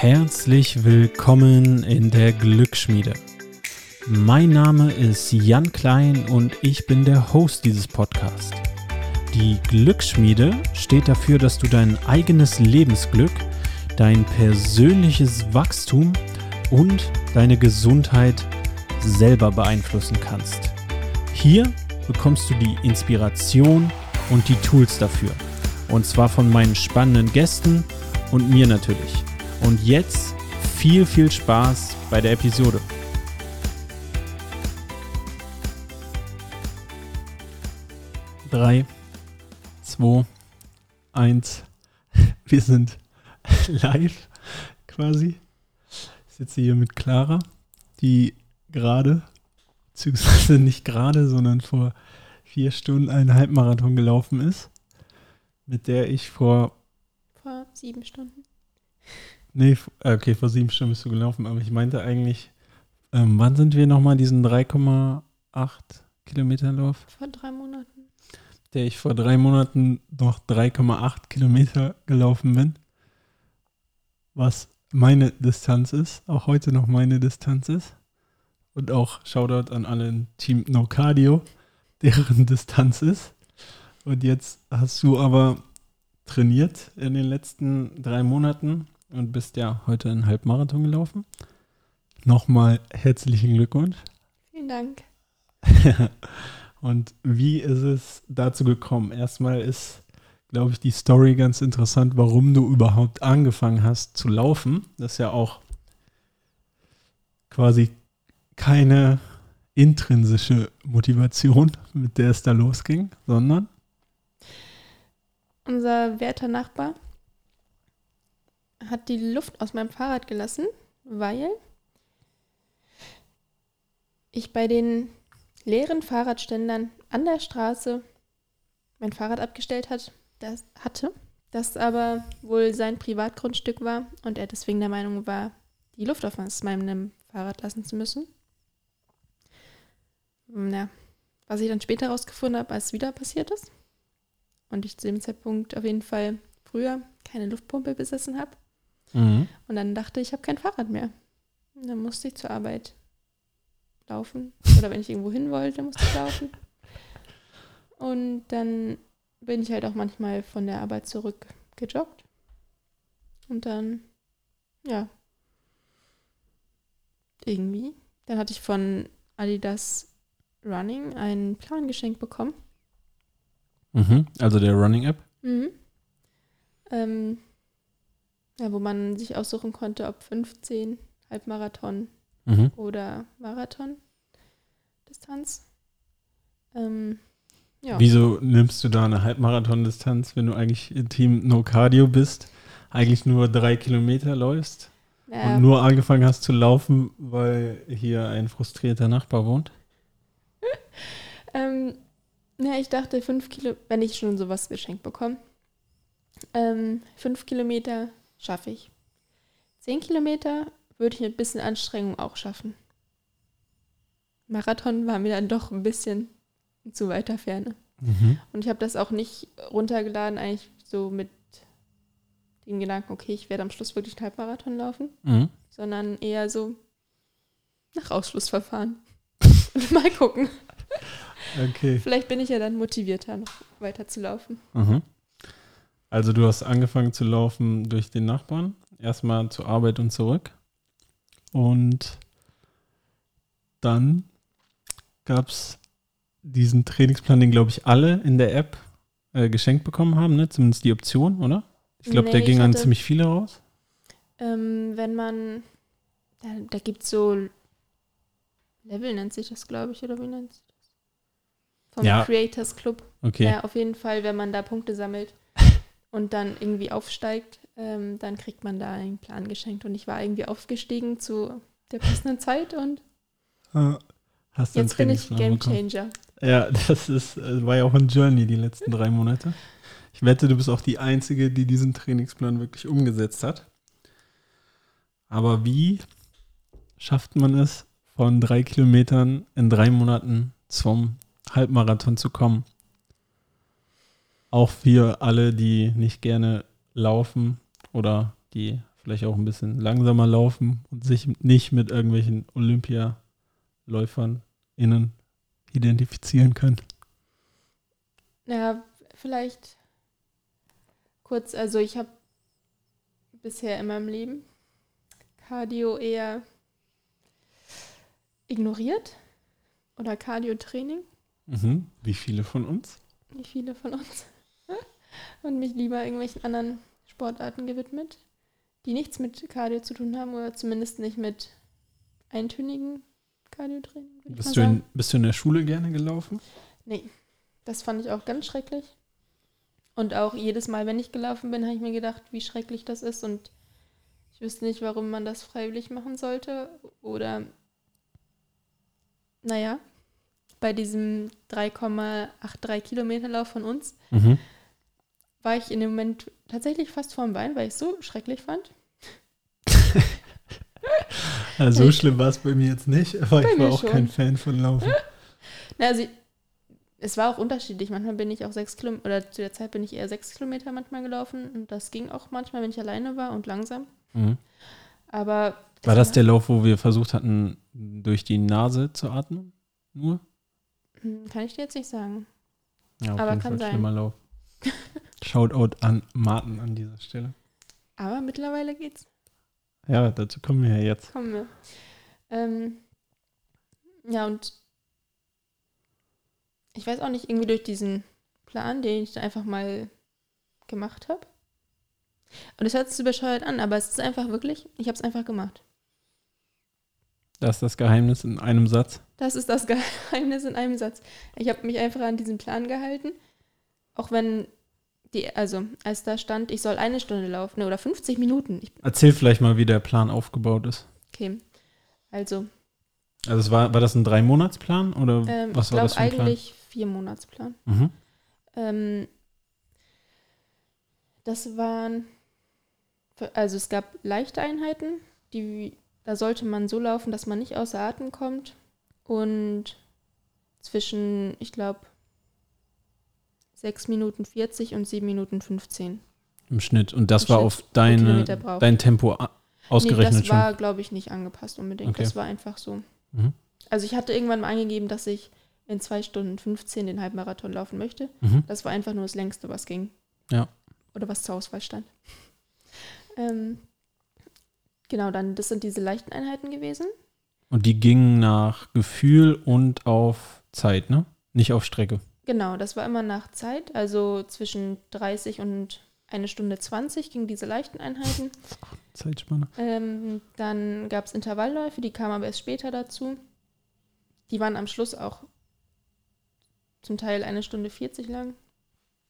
Herzlich willkommen in der Glücksschmiede. Mein Name ist Jan Klein und ich bin der Host dieses Podcasts. Die Glücksschmiede steht dafür, dass du dein eigenes Lebensglück, dein persönliches Wachstum und deine Gesundheit selber beeinflussen kannst. Hier bekommst du die Inspiration und die Tools dafür. Und zwar von meinen spannenden Gästen und mir natürlich. Und jetzt viel, viel Spaß bei der Episode. Drei, zwei, eins. Wir sind live quasi. Ich sitze hier mit Clara, die gerade, beziehungsweise nicht gerade, sondern vor vier Stunden einen Halbmarathon gelaufen ist, mit der ich vor. Vor sieben Stunden. Nee, äh, okay, vor sieben Stunden bist du gelaufen, aber ich meinte eigentlich, ähm, wann sind wir nochmal diesen 3,8 Kilometer Lauf? Vor drei Monaten. Der ich vor drei Monaten noch 3,8 Kilometer gelaufen bin. Was meine Distanz ist, auch heute noch meine Distanz ist. Und auch Shoutout an alle im Team No Cardio, deren Distanz ist. Und jetzt hast du aber trainiert in den letzten drei Monaten und bist ja heute einen Halbmarathon gelaufen. Nochmal herzlichen Glückwunsch. Vielen Dank. und wie ist es dazu gekommen? Erstmal ist, glaube ich, die Story ganz interessant, warum du überhaupt angefangen hast zu laufen. Das ist ja auch quasi keine intrinsische Motivation, mit der es da losging, sondern Unser werter Nachbar hat die Luft aus meinem Fahrrad gelassen, weil ich bei den leeren Fahrradständern an der Straße mein Fahrrad abgestellt hat, das hatte, das aber wohl sein Privatgrundstück war und er deswegen der Meinung war, die Luft auf meinem Fahrrad lassen zu müssen. Ja, was ich dann später herausgefunden habe, als es wieder passiert ist und ich zu dem Zeitpunkt auf jeden Fall früher keine Luftpumpe besessen habe. Mhm. Und dann dachte ich, ich habe kein Fahrrad mehr. Und dann musste ich zur Arbeit laufen. Oder wenn ich irgendwo hin wollte, musste ich laufen. Und dann bin ich halt auch manchmal von der Arbeit zurück gejoggt. Und dann, ja, irgendwie. Dann hatte ich von Adidas Running einen Plan geschenkt bekommen. Mhm. Also der Running App. Mhm. Ähm, ja, wo man sich aussuchen konnte, ob 15, Halbmarathon Mhm. oder Marathon-Distanz. Ähm, ja. Wieso nimmst du da eine Halbmarathon-Distanz, wenn du eigentlich im Team No Cardio bist, eigentlich nur drei Kilometer läufst Naja, und nur angefangen hast zu laufen, weil hier ein frustrierter Nachbar wohnt? ähm, ja, ich dachte, fünf Kilo, wenn ich schon sowas geschenkt bekomme, ähm, fünf Kilometer schaffe ich. Zehn Kilometer würde ich mit ein bisschen Anstrengung auch schaffen. Marathon war mir dann doch ein bisschen zu weiter Ferne. Mhm. Und ich habe das auch nicht runtergeladen, eigentlich so mit dem Gedanken, okay, ich werde am Schluss wirklich einen Halbmarathon laufen, Mhm. sondern eher so nach Ausschlussverfahren. Und mal gucken. Okay. Vielleicht bin ich ja dann motivierter, noch weiter zu laufen. Mhm. Also du hast angefangen zu laufen durch den Nachbarn, erstmal zur Arbeit und zurück. Und dann gab es diesen Trainingsplan, den glaube ich alle in der App äh, geschenkt bekommen haben, ne? zumindest die Option, oder? Ich glaube, der Nee, ging ich an hatte- ziemlich viele raus. Ähm, wenn man, da, da gibt es so Level, nennt sich das, glaube ich, oder wie nennt sich das? Vom Ja. Creators Club. Okay. Ja, auf jeden Fall, wenn man da Punkte sammelt und dann irgendwie aufsteigt, ähm, dann kriegt man da einen Plan geschenkt. Und ich war irgendwie aufgestiegen zu der passenden Zeit und einen jetzt bin ich Game? Changer. Ja, das ist, äh, war ja auch ein Journey die letzten drei Monate. Ich wette, du bist auch die Einzige, die diesen Trainingsplan wirklich umgesetzt hat. Aber wie schafft man es, von drei Kilometern in drei Monaten zum Halbmarathon zu kommen? Auch für alle, die nicht gerne laufen oder die vielleicht auch ein bisschen langsamer laufen und sich nicht mit irgendwelchen Olympialäufern innen identifizieren können. Ja, vielleicht kurz, also ich habe bisher in meinem Leben Cardio eher ignoriert oder Cardio-Training, Mhm. Wie viele von uns? wie viele von uns, und mich lieber irgendwelchen anderen Sportarten gewidmet, die nichts mit Cardio zu tun haben oder zumindest nicht mit eintönigen Cardio-Training. Bist du, in, bist du in der Schule gerne gelaufen? Nee, das fand ich auch ganz schrecklich. Und auch jedes Mal, wenn ich gelaufen bin, habe ich mir gedacht, wie schrecklich das ist. Und ich wüsste nicht, warum man das freiwillig machen sollte. Oder, naja, bei diesem 3,83 Kilometer Lauf von uns Mhm. War ich in dem Moment tatsächlich fast vorm Bein, weil ich es so schrecklich fand. Also so Ich- schlimm war es bei mir jetzt nicht, aber Bei ich war auch schon. kein Fan von Laufen. Na, also, es war auch unterschiedlich. Manchmal bin ich auch sechs Kilometer, oder zu der Zeit bin ich eher sechs Kilometer manchmal gelaufen. Und das ging auch manchmal, wenn ich alleine war und langsam. Mhm. Aber. War das der Lauf, wo wir versucht hatten, durch die Nase zu atmen? Nur? Hm, Kann ich dir jetzt nicht sagen. Ja, auf Aber jeden kann Fall sein. schlimmer Lauf. Shoutout an Martin an dieser Stelle. Aber mittlerweile geht's. Ja, dazu kommen wir ja jetzt. Kommen wir. Ähm, ja, und ich weiß auch nicht, irgendwie durch diesen Plan, den ich da einfach mal gemacht habe. Und es hört sich so bescheuert an, aber es ist einfach wirklich, ich habe es einfach gemacht. Das ist das Geheimnis in einem Satz. Das ist das Geheimnis in einem Satz. Ich habe mich einfach an diesen Plan gehalten. Auch wenn die, also als da stand, ich soll eine Stunde laufen oder 50 Minuten. Ich, Erzähl vielleicht mal, wie der Plan aufgebaut ist. okay. Also, Also es war, war das ein Drei-Monats-Plan oder ähm, was war das für ein Plan? eigentlich vier Monatsplan. Mhm. Ähm, das waren, also es gab leichte Einheiten, die, da sollte man so laufen, dass man nicht außer Atem kommt und zwischen, ich glaube, 6 Minuten 40 und 7 Minuten 15. Im Schnitt. Und das Im war Schnitt auf deine, dein Tempo ausgerechnet nee, das schon. war, glaube ich, nicht angepasst unbedingt. Okay. Das war einfach so. Mhm. Also ich hatte irgendwann mal angegeben, dass ich in 2 Stunden 15 den Halbmarathon laufen möchte. Mhm. Das war einfach nur das längste, was ging. Ja. Oder was zur Auswahl stand. ähm, genau, dann, das sind diese leichten Einheiten gewesen. Und die gingen nach Gefühl und auf Zeit, ne? Nicht auf Strecke. Genau, das war immer nach Zeit, also zwischen 30 und eine Stunde 20 gingen diese leichten Einheiten. Zeitspanne. Ähm, dann gab es Intervallläufe, die kamen aber erst später dazu. Die waren am Schluss auch zum Teil eine Stunde 40 lang.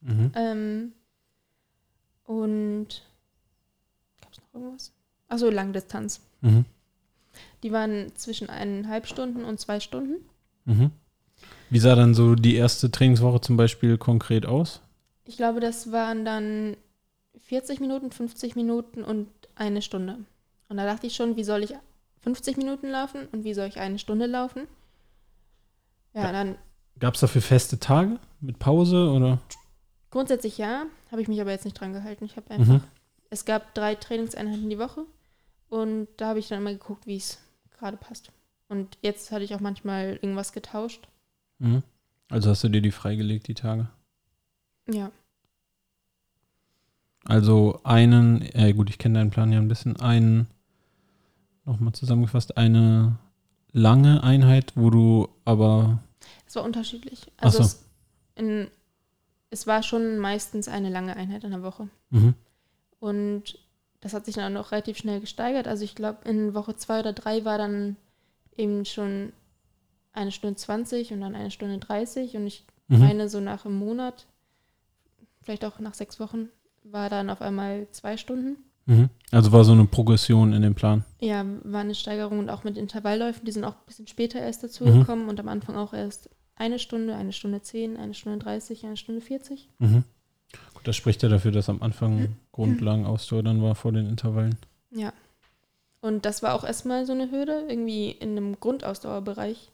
Mhm. Ähm, und gab es noch irgendwas? Achso, Langdistanz. Mhm. Die waren zwischen eineinhalb Stunden und zwei Stunden. Mhm. Wie sah dann so die erste Trainingswoche zum Beispiel konkret aus? Ich glaube, das waren dann 40 Minuten, 50 Minuten und eine Stunde. Und da dachte ich schon, wie soll ich 50 Minuten laufen und wie soll ich eine Stunde laufen? Ja, Ja. dann Gab es dafür feste Tage mit Pause oder? grundsätzlich ja, habe ich mich aber jetzt nicht dran gehalten. Ich habe einfach, Mhm. es gab drei Trainingseinheiten die Woche und da habe ich dann immer geguckt, wie es gerade passt. Und jetzt hatte ich auch manchmal irgendwas getauscht. Mhm. Also hast du dir die freigelegt, die Tage? Ja, Also einen, äh gut, ich kenne deinen Plan ja ein bisschen, einen, nochmal zusammengefasst, eine lange Einheit, wo du aber, es war unterschiedlich. Also so. es, in, es war schon meistens eine lange Einheit in der Woche. mhm. Und das hat sich dann auch relativ schnell gesteigert. Also ich glaube, in Woche zwei oder drei war dann eben schon eine Stunde 20 und dann eine Stunde 30. Und ich Mhm. meine, so nach einem Monat, vielleicht auch nach sechs Wochen, war dann auf einmal zwei Stunden. Mhm. Also war so eine Progression in dem Plan. Ja, war eine Steigerung und auch mit Intervallläufen, die sind auch ein bisschen später erst dazu Mhm. gekommen und am Anfang auch erst eine Stunde, eine Stunde 10, eine Stunde 30, eine Stunde 40. Mhm. Gut, das spricht ja dafür, dass am Anfang Grundlagenausdauer dann war vor den Intervallen. Ja. Und das war auch erstmal so eine Hürde, irgendwie in einem Grundausdauerbereich.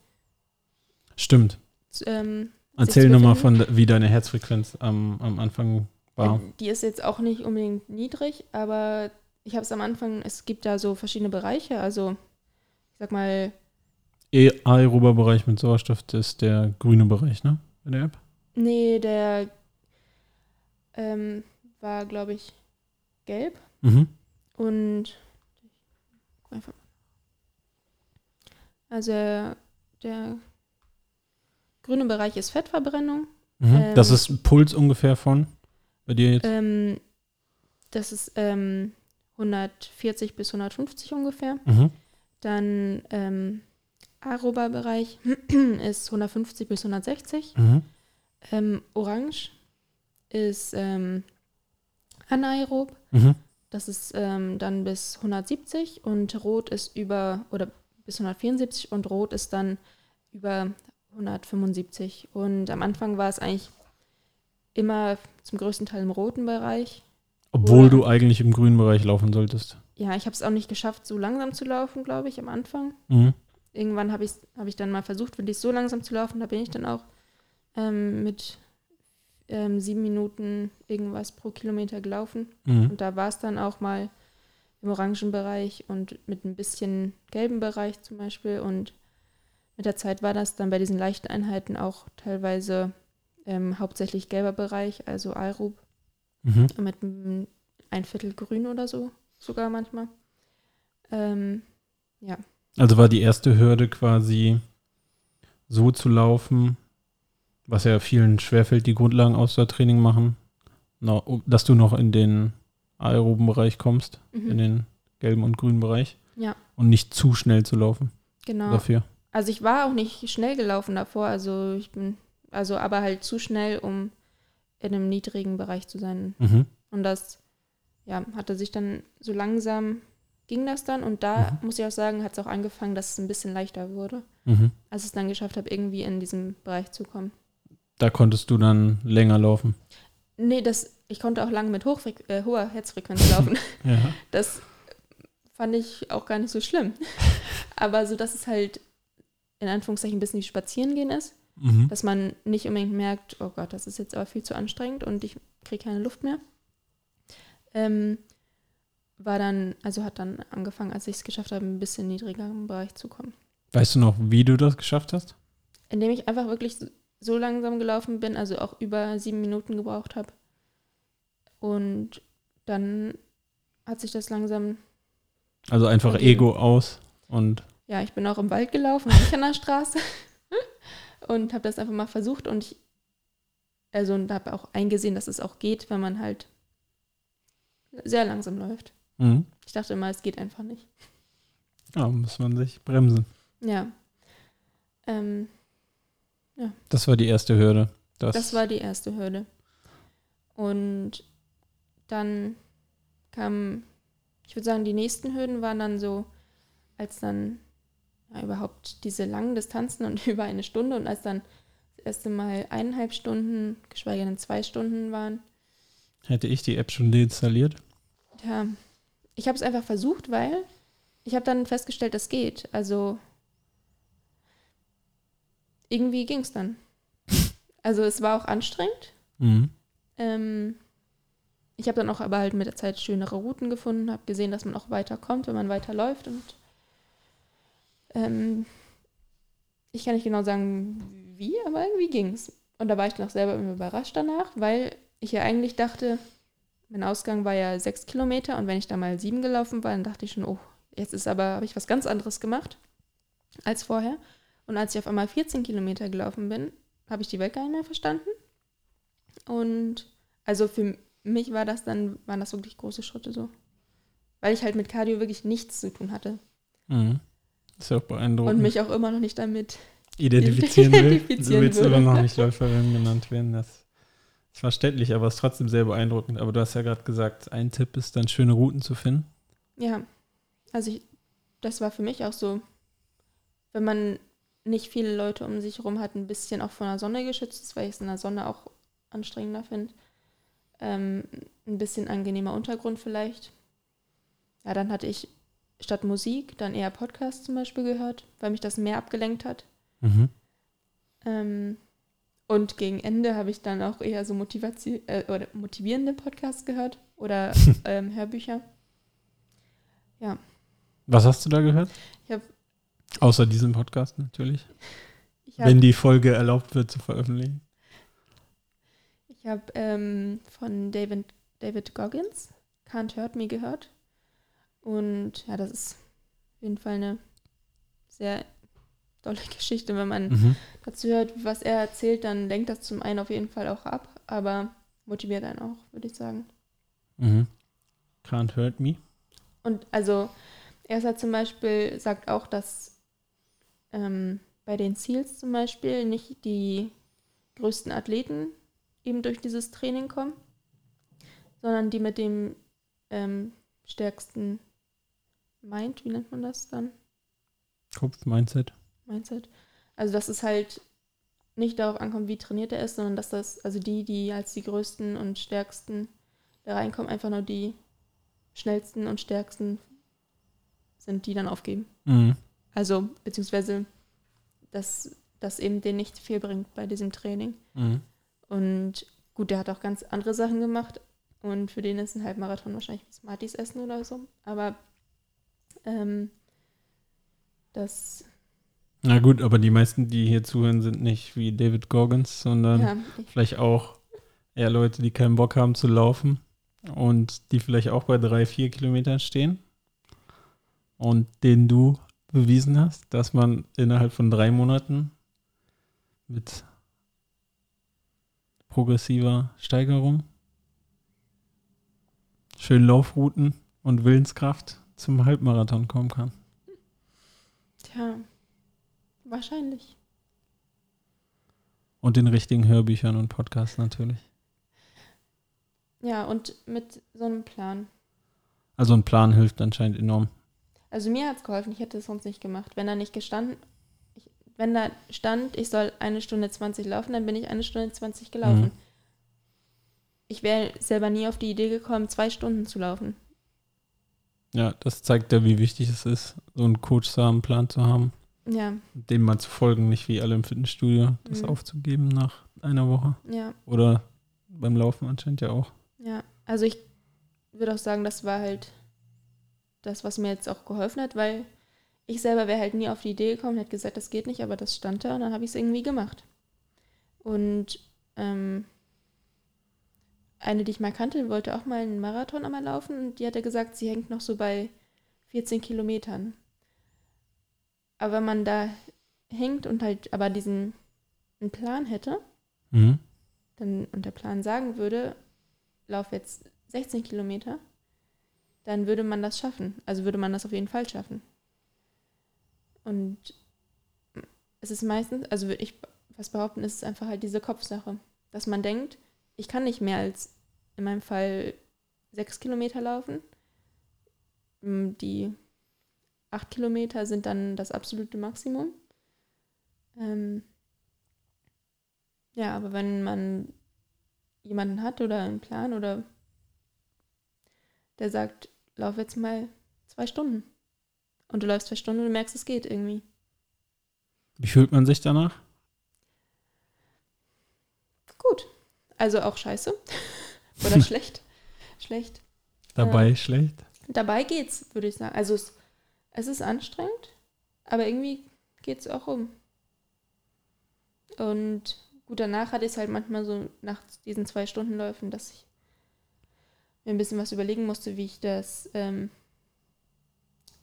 Stimmt. Ähm, Erzähl nochmal von, wie deine Herzfrequenz am, am Anfang war. Die ist jetzt auch nicht unbedingt niedrig, aber ich habe es am Anfang, es gibt da so verschiedene Bereiche, also ich sag mal, E- Aerober Bereich mit Sauerstoff, das ist der grüne Bereich, ne? In der App? nee, der ähm, war, glaube ich, gelb Mhm. und also der grüne Bereich ist Fettverbrennung. Mhm. Ähm, das ist Puls ungefähr von bei dir jetzt? Ähm, das ist ähm, 140 bis 150 ungefähr. Mhm. Dann ähm, aerober Bereich ist 150 bis 160. Mhm. Ähm, Orange ist ähm, anaerob. Mhm. Das ist ähm, dann bis 170 und Rot ist über oder bis 174 und Rot ist dann über 175. Und am Anfang war es eigentlich immer zum größten Teil im roten Bereich. Obwohl du eigentlich im grünen Bereich laufen solltest. Ja, ich habe es auch nicht geschafft, so langsam zu laufen, glaube ich, am Anfang. Mhm. Irgendwann habe ich, hab ich dann mal versucht, wirklich so langsam zu laufen. Da bin ich dann auch ähm, mit ähm, sieben Minuten irgendwas pro Kilometer gelaufen. Mhm. Und da war es dann auch mal im orangen Bereich und mit ein bisschen gelben Bereich zum Beispiel. Und mit der Zeit war das dann bei diesen leichten Einheiten auch teilweise ähm, hauptsächlich gelber Bereich, also Aerob, Mhm. mit einem ein Viertel grün oder so, sogar manchmal. Ähm, Also war die erste Hürde quasi so zu laufen, was ja vielen schwerfällt, die Grundlagenausdauertraining machen, na, um- dass du noch in den aeroben Bereich kommst, mhm. in den gelben und grünen Bereich. Ja. Und nicht zu schnell zu laufen genau. dafür. Also ich war auch nicht schnell gelaufen davor, also ich bin, also aber halt zu schnell, um in einem niedrigen Bereich zu sein. Mhm. Und das, ja, hatte sich dann so langsam ging das dann und da Mhm. muss ich auch sagen, hat es auch angefangen, dass es ein bisschen leichter wurde, Mhm. als ich es dann geschafft habe, irgendwie in diesem Bereich zu kommen. Da konntest du dann länger laufen. Nee, das, ich konnte auch lange mit äh, hoher Herzfrequenz laufen. Ja. Das fand ich auch gar nicht so schlimm. Aber so, dass es halt in Anführungszeichen ein bisschen wie Spazierengehen ist. Mhm. dass man nicht unbedingt merkt, oh Gott, das ist jetzt aber viel zu anstrengend und ich kriege keine Luft mehr. Ähm, war dann, also hat dann angefangen, als ich es geschafft habe, ein bisschen niedriger im Bereich zu kommen. Weißt du noch, wie du das geschafft hast? Indem ich einfach wirklich so- so langsam gelaufen bin, also auch über sieben Minuten gebraucht habe. Und dann hat sich das langsam, Also einfach Ergeben. Ego aus und ja, ich bin auch im Wald gelaufen, nicht an der Straße. und habe das einfach mal versucht und ich, also und habe auch eingesehen, dass es auch geht, wenn man halt sehr langsam läuft. mhm. Ich dachte immer, es geht einfach nicht. ja, muss man sich bremsen. Ja. Ähm, Das war die erste Hürde. Das, das war die erste Hürde. Und dann kam, ich würde sagen, die nächsten Hürden waren dann so, als dann ja, überhaupt diese langen Distanzen und über eine Stunde und als dann das erste Mal eineinhalb Stunden, geschweige denn zwei Stunden waren. Hätte ich die App schon deinstalliert? Ja, ich habe es einfach versucht, weil ich habe dann festgestellt, das geht. Also irgendwie ging es dann. Also es war auch anstrengend. Mhm. Ähm, ich habe dann auch aber halt mit der Zeit schönere Routen gefunden, habe gesehen, dass man auch weiterkommt, wenn man weiterläuft. Und ähm, ich kann nicht genau sagen, wie, aber irgendwie ging's. Und da war ich noch selber überrascht danach, weil ich ja eigentlich dachte, mein Ausgang war ja sechs Kilometer und wenn ich da mal sieben gelaufen war, dann dachte ich schon, oh, jetzt ist aber, habe ich was ganz anderes gemacht als vorher. Und als ich auf einmal 14 Kilometer gelaufen bin, habe ich die Welt gar nicht mehr verstanden. Und also für mich war das dann, waren das wirklich große Schritte so. Weil ich halt mit Cardio wirklich nichts zu tun hatte. Mhm. Ist ja auch beeindruckend. Und mich auch immer noch nicht damit. identifizieren will. identifizieren du willst würde. aber noch nicht Läuferin genannt werden. Das ist verständlich, aber es ist trotzdem sehr beeindruckend. Aber du hast ja gerade gesagt, ein Tipp ist dann schöne Routen zu finden. Ja, also ich, das war für mich auch so, wenn man nicht viele Leute um sich herum hat, ein bisschen auch von der Sonne geschützt ist, weil ich es in der Sonne auch anstrengender finde. Ähm, ein bisschen angenehmer Untergrund vielleicht. Ja, dann hatte ich statt Musik dann eher Podcasts zum Beispiel gehört, weil mich das mehr abgelenkt hat. Mhm. Ähm, und gegen Ende habe ich dann auch eher so Motivati äh, oder motivierende Podcasts gehört oder ähm, Hörbücher. Ja. Was hast du da gehört? Ich habe Außer diesem Podcast natürlich. ich hab, Wenn die Folge erlaubt wird zu veröffentlichen. ich hab, ähm, von David, David Goggins Can't Hurt Me gehört. Und ja, das ist auf jeden Fall eine sehr tolle Geschichte. Wenn man Mhm. dazu hört, was er erzählt, dann lenkt das zum einen auf jeden Fall auch ab, aber motiviert einen auch, würde ich sagen. Mhm. Can't hurt me. Und also, er sagt zum Beispiel, sagt auch, dass ähm, bei den Seals zum Beispiel nicht die größten Athleten eben durch dieses Training kommen, sondern die mit dem ähm, stärksten Mind, wie nennt man das dann? Kopf, Mindset. Mindset. Also, dass es halt nicht darauf ankommt, wie trainiert er ist, sondern dass das, also die, die als die größten und stärksten da reinkommen, einfach nur die schnellsten und stärksten sind, die dann aufgeben. Mhm. Also, beziehungsweise, dass das eben den nicht viel bringt bei diesem Training. Mhm. Und gut, der hat auch ganz andere Sachen gemacht und für den ist ein Halbmarathon wahrscheinlich Smarties essen oder so. Aber ähm, das, Na gut, aber die meisten, die hier zuhören, sind nicht wie David Goggins, sondern ja, ich, vielleicht auch eher Leute, die keinen Bock haben zu laufen und die vielleicht auch bei drei, vier Kilometern stehen und denen du bewiesen hast, dass man innerhalb von drei Monaten mit progressiver Steigerung, schönen Laufrouten und Willenskraft zum Halbmarathon kommen kann. tja, wahrscheinlich. Und den richtigen Hörbüchern und Podcasts natürlich. Ja, und mit so einem Plan. Also ein Plan hilft anscheinend enorm. Also mir hat es geholfen, ich hätte es sonst nicht gemacht. Wenn da nicht gestanden, ich, wenn da stand, ich soll eine Stunde 20 laufen, dann bin ich eine Stunde 20 gelaufen. Mhm. Ich wäre selber nie auf die Idee gekommen, zwei Stunden zu laufen. Ja, das zeigt ja, wie wichtig es ist, so einen Coach zu haben, einen Plan zu haben, Ja, dem mal zu folgen, nicht wie alle im Fitnessstudio, das Mhm. aufzugeben nach einer Woche. ja, Oder beim Laufen anscheinend ja auch. ja. Also ich würde auch sagen, das war halt das, was mir jetzt auch geholfen hat, weil ich selber wäre halt nie auf die Idee gekommen, hätte gesagt, das geht nicht, aber das stand da und dann habe ich es irgendwie gemacht. Und ähm, eine, die ich mal kannte, wollte auch mal einen Marathon einmal laufen und die hatte gesagt, sie hängt noch so bei 14 Kilometern. Aber wenn man da hängt und halt aber diesen einen Plan hätte, Mhm. dann und der Plan sagen würde, lauf jetzt 16 Kilometer, dann würde man das schaffen. Also würde man das auf jeden Fall schaffen. Und es ist meistens, also würde ich was behaupten, es ist einfach halt diese Kopfsache, dass man denkt, ich kann nicht mehr als in meinem Fall sechs Kilometer laufen. Mm, Die acht Kilometer sind dann das absolute Maximum. Ähm, ja, aber wenn man jemanden hat oder einen Plan oder der sagt, lauf jetzt mal zwei Stunden. Und du läufst zwei Stunden und du merkst, es geht irgendwie. Wie fühlt man sich danach? Gut. Also auch scheiße. Oder schlecht. Schlecht. Dabei schlecht? Dabei geht's, würde ich sagen. Also es, es ist anstrengend, aber irgendwie geht's auch um. Und gut, danach hatte ich es halt manchmal so nach diesen zwei Stundenläufen, dass ich mir ein bisschen was überlegen musste, wie ich das ähm,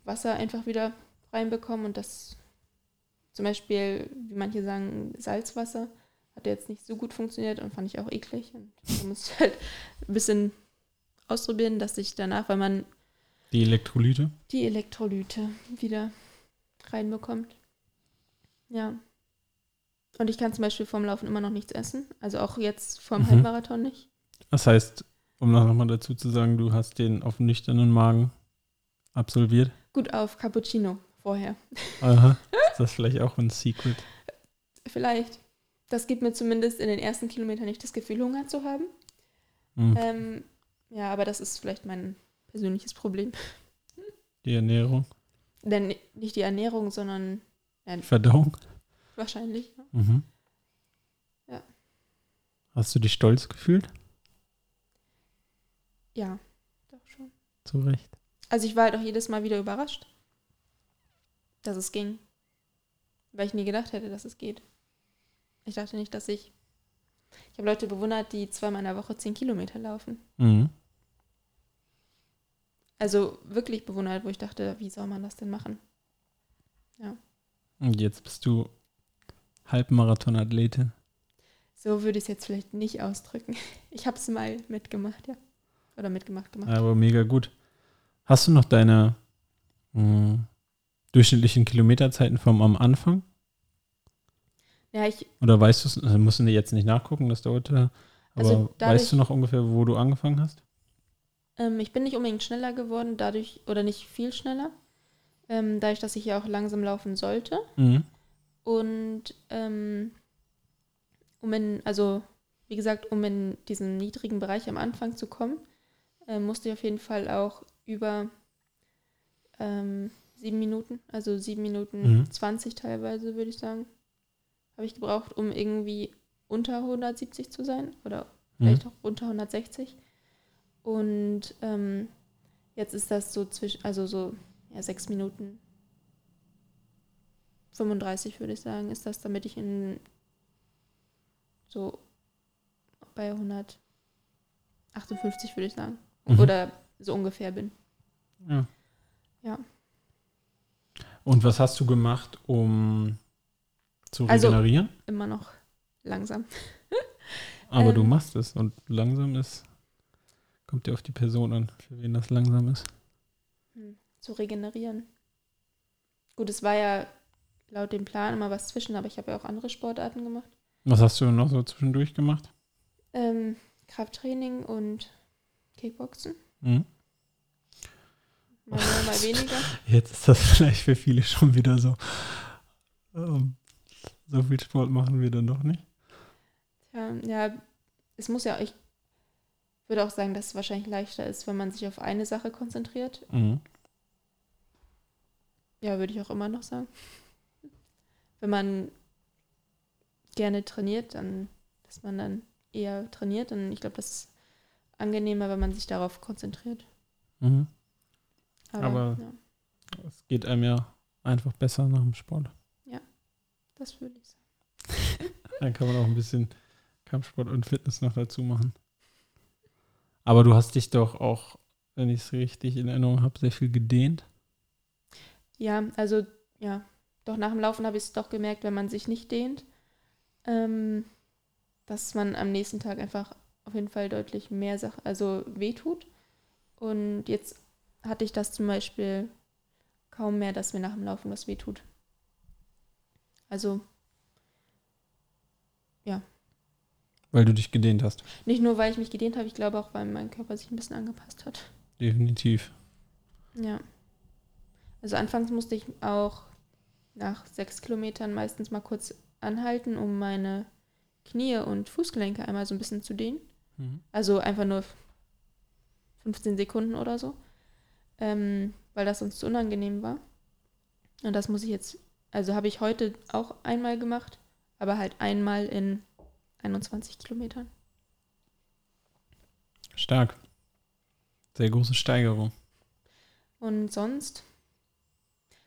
Wasser einfach wieder reinbekomme und das zum Beispiel, wie manche sagen, Salzwasser hat jetzt nicht so gut funktioniert und fand ich auch eklig. Und musste ich halt ein bisschen ausprobieren, dass ich danach, weil man Die Elektrolyte? die Elektrolyte wieder reinbekommt. Ja. Und ich kann zum Beispiel vorm Laufen immer noch nichts essen. Also auch jetzt vorm Mhm. Halbmarathon nicht. Das heißt, um noch mal dazu zu sagen, du hast den auf nüchternen Magen absolviert. Gut auf Cappuccino vorher. Aha. Ist das vielleicht auch ein Secret? Vielleicht. Das gibt mir zumindest in den ersten Kilometern nicht das Gefühl, Hunger zu haben. Hm. Ähm, ja, aber das ist vielleicht mein persönliches Problem. Die Ernährung, Denn nicht die Ernährung, sondern ja, Verdauung. wahrscheinlich. Mhm. Ja. Hast du dich stolz gefühlt? Ja, doch schon. Zu Recht. Also ich war halt auch jedes Mal wieder überrascht, dass es ging. Weil ich nie gedacht hätte, dass es geht. Ich dachte nicht, dass ich. Ich habe Leute bewundert, die zweimal in der Woche zehn Kilometer laufen. Mhm. Also wirklich bewundert, wo ich dachte, wie soll man das denn machen? Und jetzt bist du Halbmarathon-Athletin. So würde ich es jetzt vielleicht nicht ausdrücken. Ich habe es mal mitgemacht, ja. Oder mitgemacht gemacht. Aber mega gut. Hast du noch deine mh, durchschnittlichen Kilometerzeiten vom am Anfang? Ja, ich, Oder weißt du es? Also musst du jetzt nicht nachgucken, das dauerte. Aber Also dadurch- weißt du noch ungefähr, wo du angefangen hast? ähm, ich bin nicht unbedingt schneller geworden, dadurch, oder nicht viel schneller, ähm, dadurch, dass ich ja auch langsam laufen sollte. Mhm. Und ähm, um in, also wie gesagt, um in diesen niedrigen Bereich am Anfang zu kommen, äh, musste ich auf jeden Fall auch über ähm, sieben Minuten, also sieben Minuten Mhm. 20 teilweise, würde ich sagen, habe ich gebraucht, um irgendwie unter 170 zu sein oder Mhm. vielleicht auch unter 160. Und ähm, jetzt ist das so zwischen, also so ja, sechs Minuten 35 würde ich sagen, ist das, damit ich in so bei 158 würde ich sagen. Mhm. Oder so ungefähr bin. Ja. Ja. Und was hast du gemacht, um zu Also- regenerieren? Immer noch langsam. Aber du ähm, machst es und langsam ist, kommt ja auf die Person an, für wen das langsam ist. Hm, Zu regenerieren. Gut, es war ja laut dem Plan immer was zwischen, aber ich habe ja auch andere Sportarten gemacht. Was hast du noch so zwischendurch gemacht? Ähm, Krafttraining und Kickboxen. Mhm. Mal mehr, mal weniger. Jetzt ist das vielleicht für viele schon wieder so. Ähm, so viel Sport machen wir dann doch nicht. Tja, ja, es muss ja, ich würde auch sagen, dass es wahrscheinlich leichter ist, wenn man sich auf eine Sache konzentriert. Mhm. Ja, würde ich auch immer noch sagen. Wenn man gerne trainiert, dann, dass man dann eher trainiert, dann ich glaube, das ist angenehmer, wenn man sich darauf konzentriert. Mhm. Aber, Aber- ja, Es geht einem ja einfach besser nach dem Sport. Das würde ich sagen. Dann kann man auch ein bisschen Kampfsport und Fitness noch dazu machen. Aber du hast dich doch auch, wenn ich es richtig in Erinnerung habe, sehr viel gedehnt. Ja, also ja, doch nach dem Laufen habe ich es doch gemerkt, wenn man sich nicht dehnt, ähm, dass man am nächsten Tag einfach auf jeden Fall deutlich mehr Sache, also wehtut. Und jetzt hatte ich das zum Beispiel kaum mehr, dass mir nach dem Laufen was wehtut. Also Weil du dich gedehnt hast. nicht nur, weil ich mich gedehnt habe, ich glaube auch, weil mein Körper sich ein bisschen angepasst hat. Definitiv. Ja. Also anfangs musste ich auch nach sechs Kilometern meistens mal kurz anhalten, um meine Knie und Fußgelenke einmal so ein bisschen zu dehnen. Mhm. Also einfach nur 15 Sekunden oder so. Ähm, weil das sonst zu unangenehm war. Und das muss ich jetzt, also habe ich heute auch einmal gemacht, aber halt einmal in 21 Kilometern. Stark. Sehr große Steigerung. Und sonst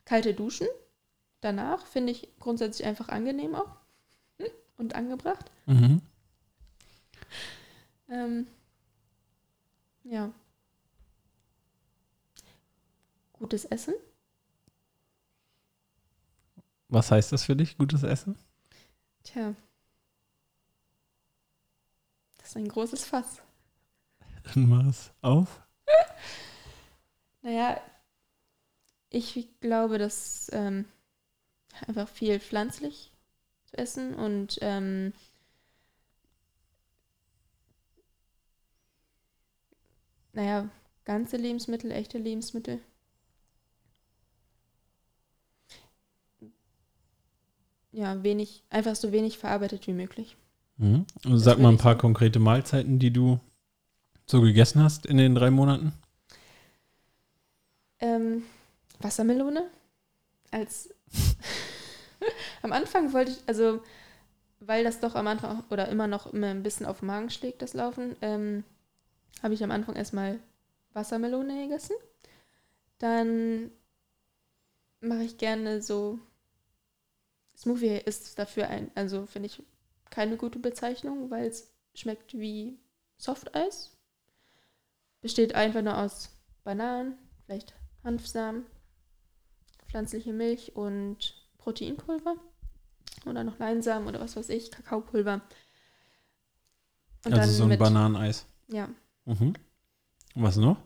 kalte Duschen. Danach finde ich grundsätzlich einfach angenehm auch und angebracht. Mhm. Ähm, ja. Gutes Essen. Was heißt das für dich, gutes Essen? Tja. Das ist ein großes Fass. Dann mach es auf. Naja, ich glaube, dass ähm, einfach viel pflanzlich zu essen und ähm, naja, ganze Lebensmittel, echte Lebensmittel. Ja, wenig, einfach so wenig verarbeitet wie möglich. Mhm. Und sag mal ein paar konkrete Mahlzeiten, die du so gegessen hast in den drei Monaten. Ähm, Wassermelone. Als am Anfang wollte ich, also weil das doch am Anfang oder immer noch immer ein bisschen auf den Magen schlägt, das Laufen, ähm, habe ich am Anfang erstmal Wassermelone gegessen. Dann mache ich gerne so. Smoothie ist dafür ein, also finde ich keine gute Bezeichnung, weil es schmeckt wie Softeis. Besteht einfach nur aus Bananen, vielleicht Hanfsamen, pflanzliche Milch und Proteinpulver. Oder noch Leinsamen oder was weiß ich, Kakaopulver. Und also so ein mit- Bananeneis. Ja. Mhm. Was noch?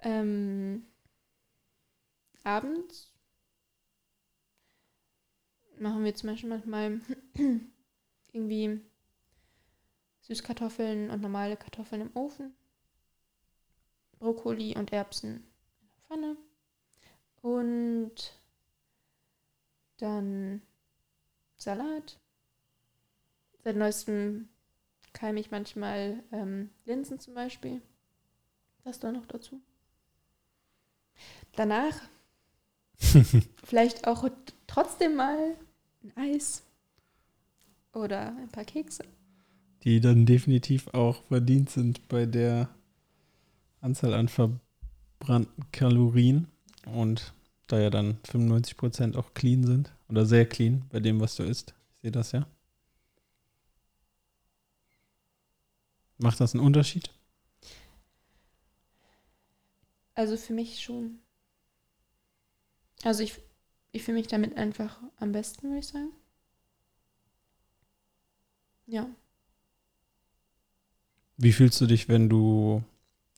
Ähm, abends machen wir zum Beispiel manchmal irgendwie Süßkartoffeln und normale Kartoffeln im Ofen. Brokkoli und Erbsen in der Pfanne. Und dann Salat. Seit neuestem keime ich manchmal ähm, Linsen zum Beispiel. Das dann noch dazu. Danach vielleicht auch trotzdem mal ein Eis oder ein paar Kekse. Die dann definitiv auch verdient sind bei der Anzahl an verbrannten Kalorien und da ja dann 95% auch clean sind oder sehr clean bei dem, was du isst. Ich sehe das ja. Macht das einen Unterschied? Also für mich schon. Also ich, ich fühle mich damit einfach am besten, würde ich sagen. Ja. Wie fühlst du dich, wenn du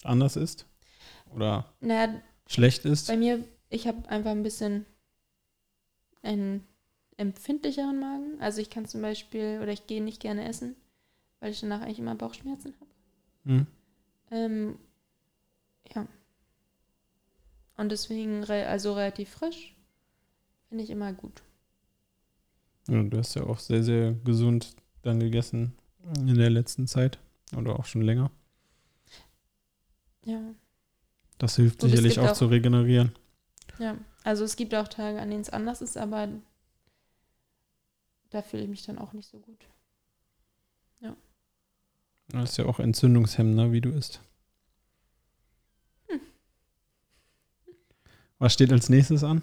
anders isst? Oder Naja, schlecht isst? bei mir, ich habe einfach ein bisschen einen empfindlicheren Magen. Also ich kann zum Beispiel, oder ich gehe nicht gerne essen, weil ich danach eigentlich immer Bauchschmerzen habe. Hm? Ähm, ja. Und deswegen, re also relativ frisch, finde ich immer gut. Ja, du hast ja auch sehr, sehr gesund dann gegessen in der letzten Zeit oder auch schon länger. Ja. Das hilft Gut, sicherlich auch, auch- zu regenerieren. Ja. Also es gibt auch Tage, an denen es anders ist, aber da fühle ich mich dann auch nicht so gut. Das ist ja auch entzündungshemmender, wie du isst. Hm. Was steht als nächstes an?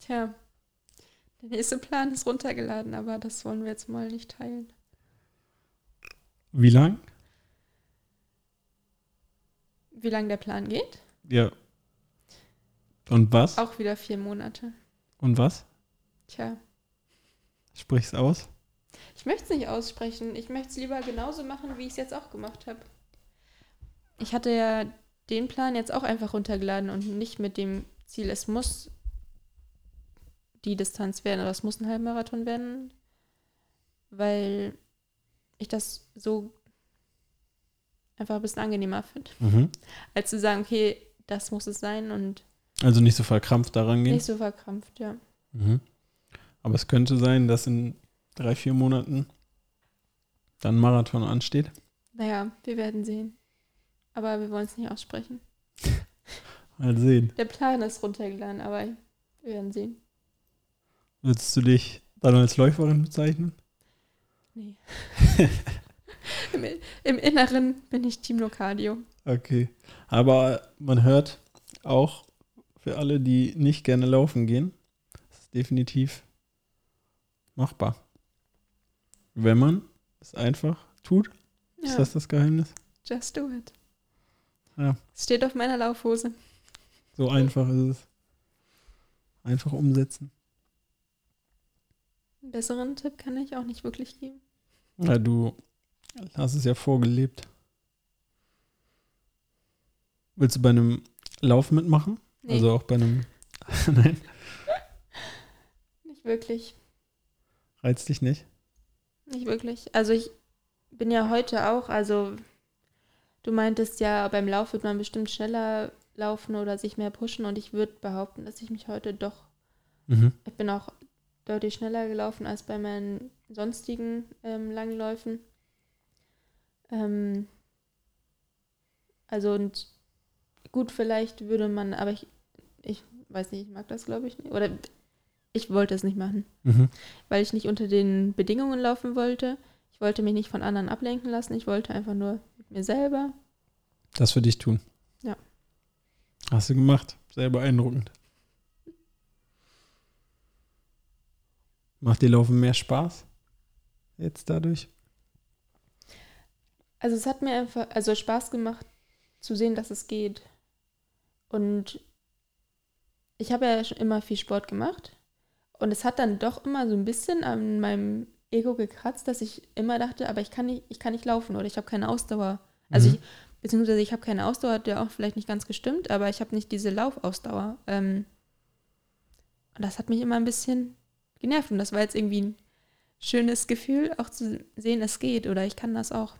Tja. Der nächste Plan ist runtergeladen, aber das wollen wir jetzt mal nicht teilen. Wie lang? Wie lange der Plan geht? Ja. Und was? Auch wieder vier Monate. Und was? Tja. Sprich's aus. Ich möchte es nicht aussprechen. Ich möchte es lieber genauso machen, wie ich es jetzt auch gemacht habe. Ich hatte ja den Plan jetzt auch einfach runtergeladen und nicht mit dem Ziel, es muss die Distanz werden oder es muss ein Halbmarathon werden, weil ich das so einfach ein bisschen angenehmer finde, Mhm. als zu sagen, okay, das muss es sein und Also nicht so verkrampft daran gehen. nicht so verkrampft, ja. Mhm. Aber es könnte sein, dass in drei, vier Monaten dann ein Marathon ansteht. Naja, wir werden sehen. Aber wir wollen es nicht aussprechen. Mal sehen. Der Plan ist runtergeladen, aber wir werden sehen. Würdest du dich dann als Läuferin bezeichnen? Nee. Im, Im Inneren bin ich Team Locadio. Okay. Aber man hört auch für alle, die nicht gerne laufen gehen, ist definitiv machbar. Wenn man es einfach tut, Ja, ist das das Geheimnis. just do it. Ja. Steht auf meiner Laufhose. So einfach ist es. Einfach umsetzen. Einen besseren Tipp kann ich auch nicht wirklich geben. Ja, du hast es ja vorgelebt. Willst du bei einem Lauf mitmachen? Nee, Also auch bei einem. Nein, nicht wirklich. reizt dich nicht. Nicht wirklich. Also ich bin ja heute auch, also du meintest ja, beim Lauf wird man bestimmt schneller laufen oder sich mehr pushen und ich würde behaupten, dass ich mich heute doch Mhm. Ich bin auch deutlich schneller gelaufen als bei meinen sonstigen ähm, Langläufen. Ähm, also und gut, vielleicht würde man, aber ich, ich weiß nicht, ich mag das glaube ich nicht. Oder ich wollte es nicht machen, Mhm. weil ich nicht unter den Bedingungen laufen wollte. Ich wollte mich nicht von anderen ablenken lassen. Ich wollte einfach nur mit mir selber. Das für dich tun. Hast du gemacht. Sehr beeindruckend. Macht dir Laufen mehr Spaß? Jetzt dadurch? Also es hat mir einfach, also Spaß gemacht zu sehen, dass es geht. Und ich habe ja schon immer viel Sport gemacht. Und es hat dann doch immer so ein bisschen an meinem Ego gekratzt, dass ich immer dachte, aber ich kann nicht, ich kann nicht laufen oder ich habe keine Ausdauer. Also Mhm. ich, beziehungsweise ich habe keine Ausdauer, hat ja auch vielleicht nicht ganz gestimmt, aber ich habe nicht diese Laufausdauer. Ähm, und das hat mich immer ein bisschen genervt. Und das war jetzt irgendwie ein schönes Gefühl, auch zu sehen, es geht oder ich kann das auch,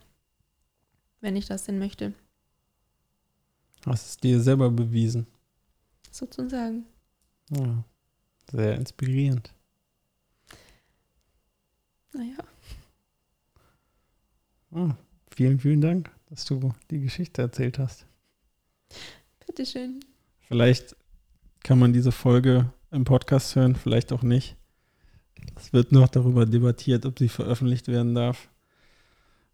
wenn ich das denn möchte, Hast es dir selber bewiesen. sozusagen. Ja. Sehr inspirierend. Naja, Ah, vielen, vielen Dank, dass du die Geschichte erzählt hast. bitteschön. Vielleicht kann man diese Folge im Podcast hören, vielleicht auch nicht. Es wird noch darüber debattiert, ob sie veröffentlicht werden darf.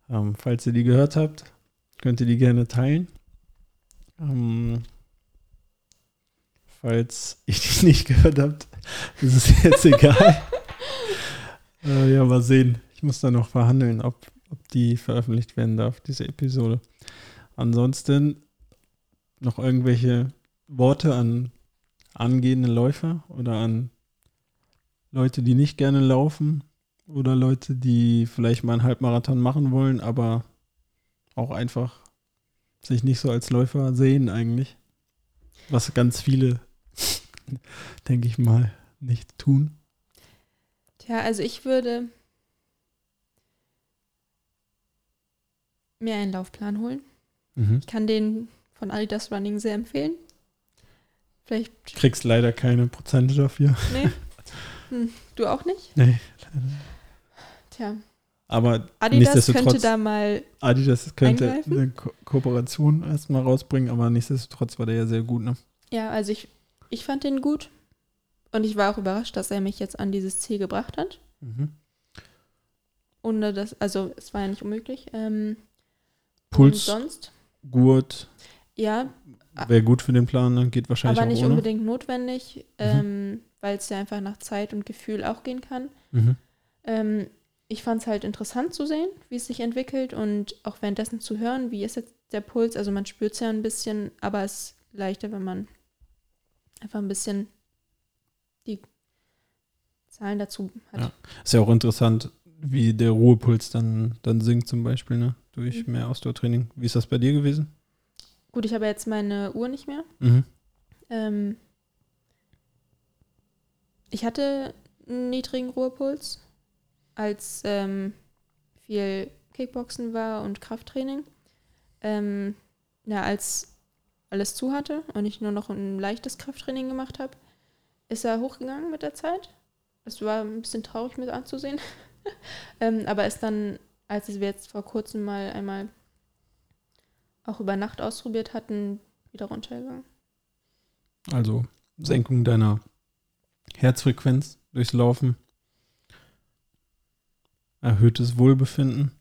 Ähm, falls ihr die gehört habt, könnt ihr die gerne teilen. Ähm, falls ihr die nicht gehört habt, ist es jetzt egal. äh, ja, mal sehen. Ich muss da noch verhandeln, ob, ob die veröffentlicht werden darf, diese Episode. Ansonsten noch irgendwelche Worte an angehende Läufer oder an Leute, die nicht gerne laufen oder Leute, die vielleicht mal einen Halbmarathon machen wollen, aber auch einfach sich nicht so als Läufer sehen eigentlich. Was ganz viele, denke ich mal, nicht tun. Tja, also ich würde mir einen Laufplan holen. Mhm. Ich kann den von Adidas Running sehr empfehlen. Vielleicht, Kriegst leider keine Prozente dafür. nee, hm, du auch nicht? Nee. Tja, Aber Adidas könnte da mal, Adidas könnte eingreifen? eine Ko Kooperation erstmal rausbringen, aber nichtsdestotrotz war der ja sehr gut, ne? ja, also ich, ich fand den gut. Und ich war auch überrascht, dass er mich jetzt an dieses Ziel gebracht hat. Mhm. Ohne das, also es war ja nicht unmöglich. Ähm, Puls, Und sonst, Gurt, ja, wäre gut für den Plan, ne? geht wahrscheinlich aber nicht ohne. unbedingt notwendig, ähm, weil es ja einfach nach Zeit und Gefühl auch gehen kann. Mhm. Ähm, ich fand es halt interessant zu sehen, wie es sich entwickelt und auch währenddessen zu hören, wie ist jetzt der Puls. Also man spürt es ja ein bisschen, aber es ist leichter, wenn man einfach ein bisschen die Zahlen dazu hat. Ja. Ist ja auch interessant, wie der Ruhepuls dann, dann sinkt zum Beispiel, ne? Durch Mhm. mehr Ausdauertraining. Wie ist das bei dir gewesen? Gut, ich habe jetzt meine Uhr nicht mehr. Mhm. Ähm, ich hatte einen niedrigen Ruhepuls, als ähm, viel Kickboxen war und Krafttraining. Ähm, ja, als alles zu hatte und ich nur noch ein leichtes Krafttraining gemacht habe, ist er hochgegangen mit der Zeit. Das war ein bisschen traurig mit anzusehen. ähm, aber ist dann, als wir jetzt vor kurzem mal einmal auch über Nacht ausprobiert hatten, wieder runtergegangen. Also Senkung deiner Herzfrequenz durchs Laufen. Erhöhtes Wohlbefinden.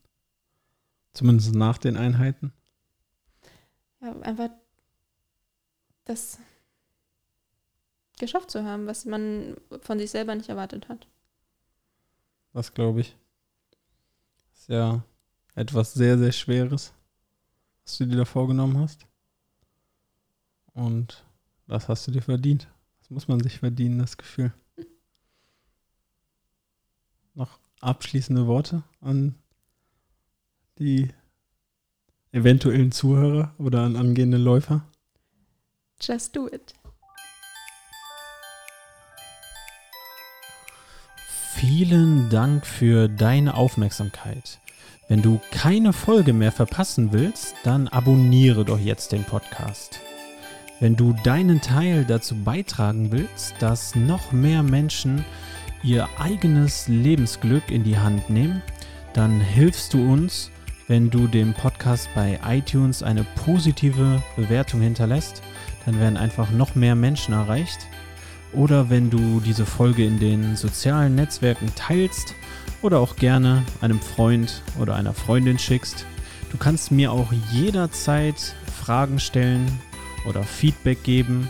Zumindest nach den Einheiten. Ja, einfach das geschafft zu haben, was man von sich selber nicht erwartet hat. Das glaube ich. Ist ja etwas sehr, sehr Schweres, was du dir da vorgenommen hast. Und das hast du dir verdient. Das muss man sich verdienen, das Gefühl. Noch abschließende Worte an die eventuellen Zuhörer oder an angehende Läufer? Just do it. Vielen Dank für deine Aufmerksamkeit. Wenn du keine Folge mehr verpassen willst, dann abonniere doch jetzt den Podcast. Wenn du deinen Teil dazu beitragen willst, dass noch mehr Menschen ihr eigenes Lebensglück in die Hand nehmen, dann hilfst du uns, wenn du dem Podcast bei iTunes eine positive Bewertung hinterlässt. Dann werden einfach noch mehr Menschen erreicht oder wenn du diese Folge in den sozialen Netzwerken teilst oder auch gerne einem Freund oder einer Freundin schickst. Du kannst mir auch jederzeit Fragen stellen oder Feedback geben.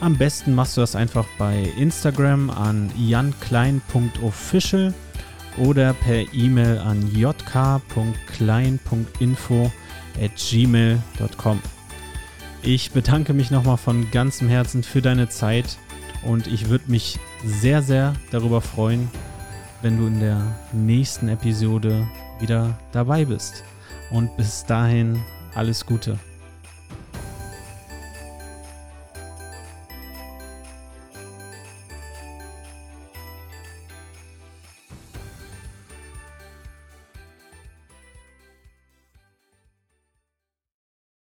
Am besten machst du das einfach bei Instagram an janklein.official oder per E-Mail an jk.klein.info at gmail.com. Ich bedanke mich nochmal von ganzem Herzen für deine Zeit und ich würde mich sehr, sehr darüber freuen, wenn du in der nächsten Episode wieder dabei bist. Und bis dahin alles Gute.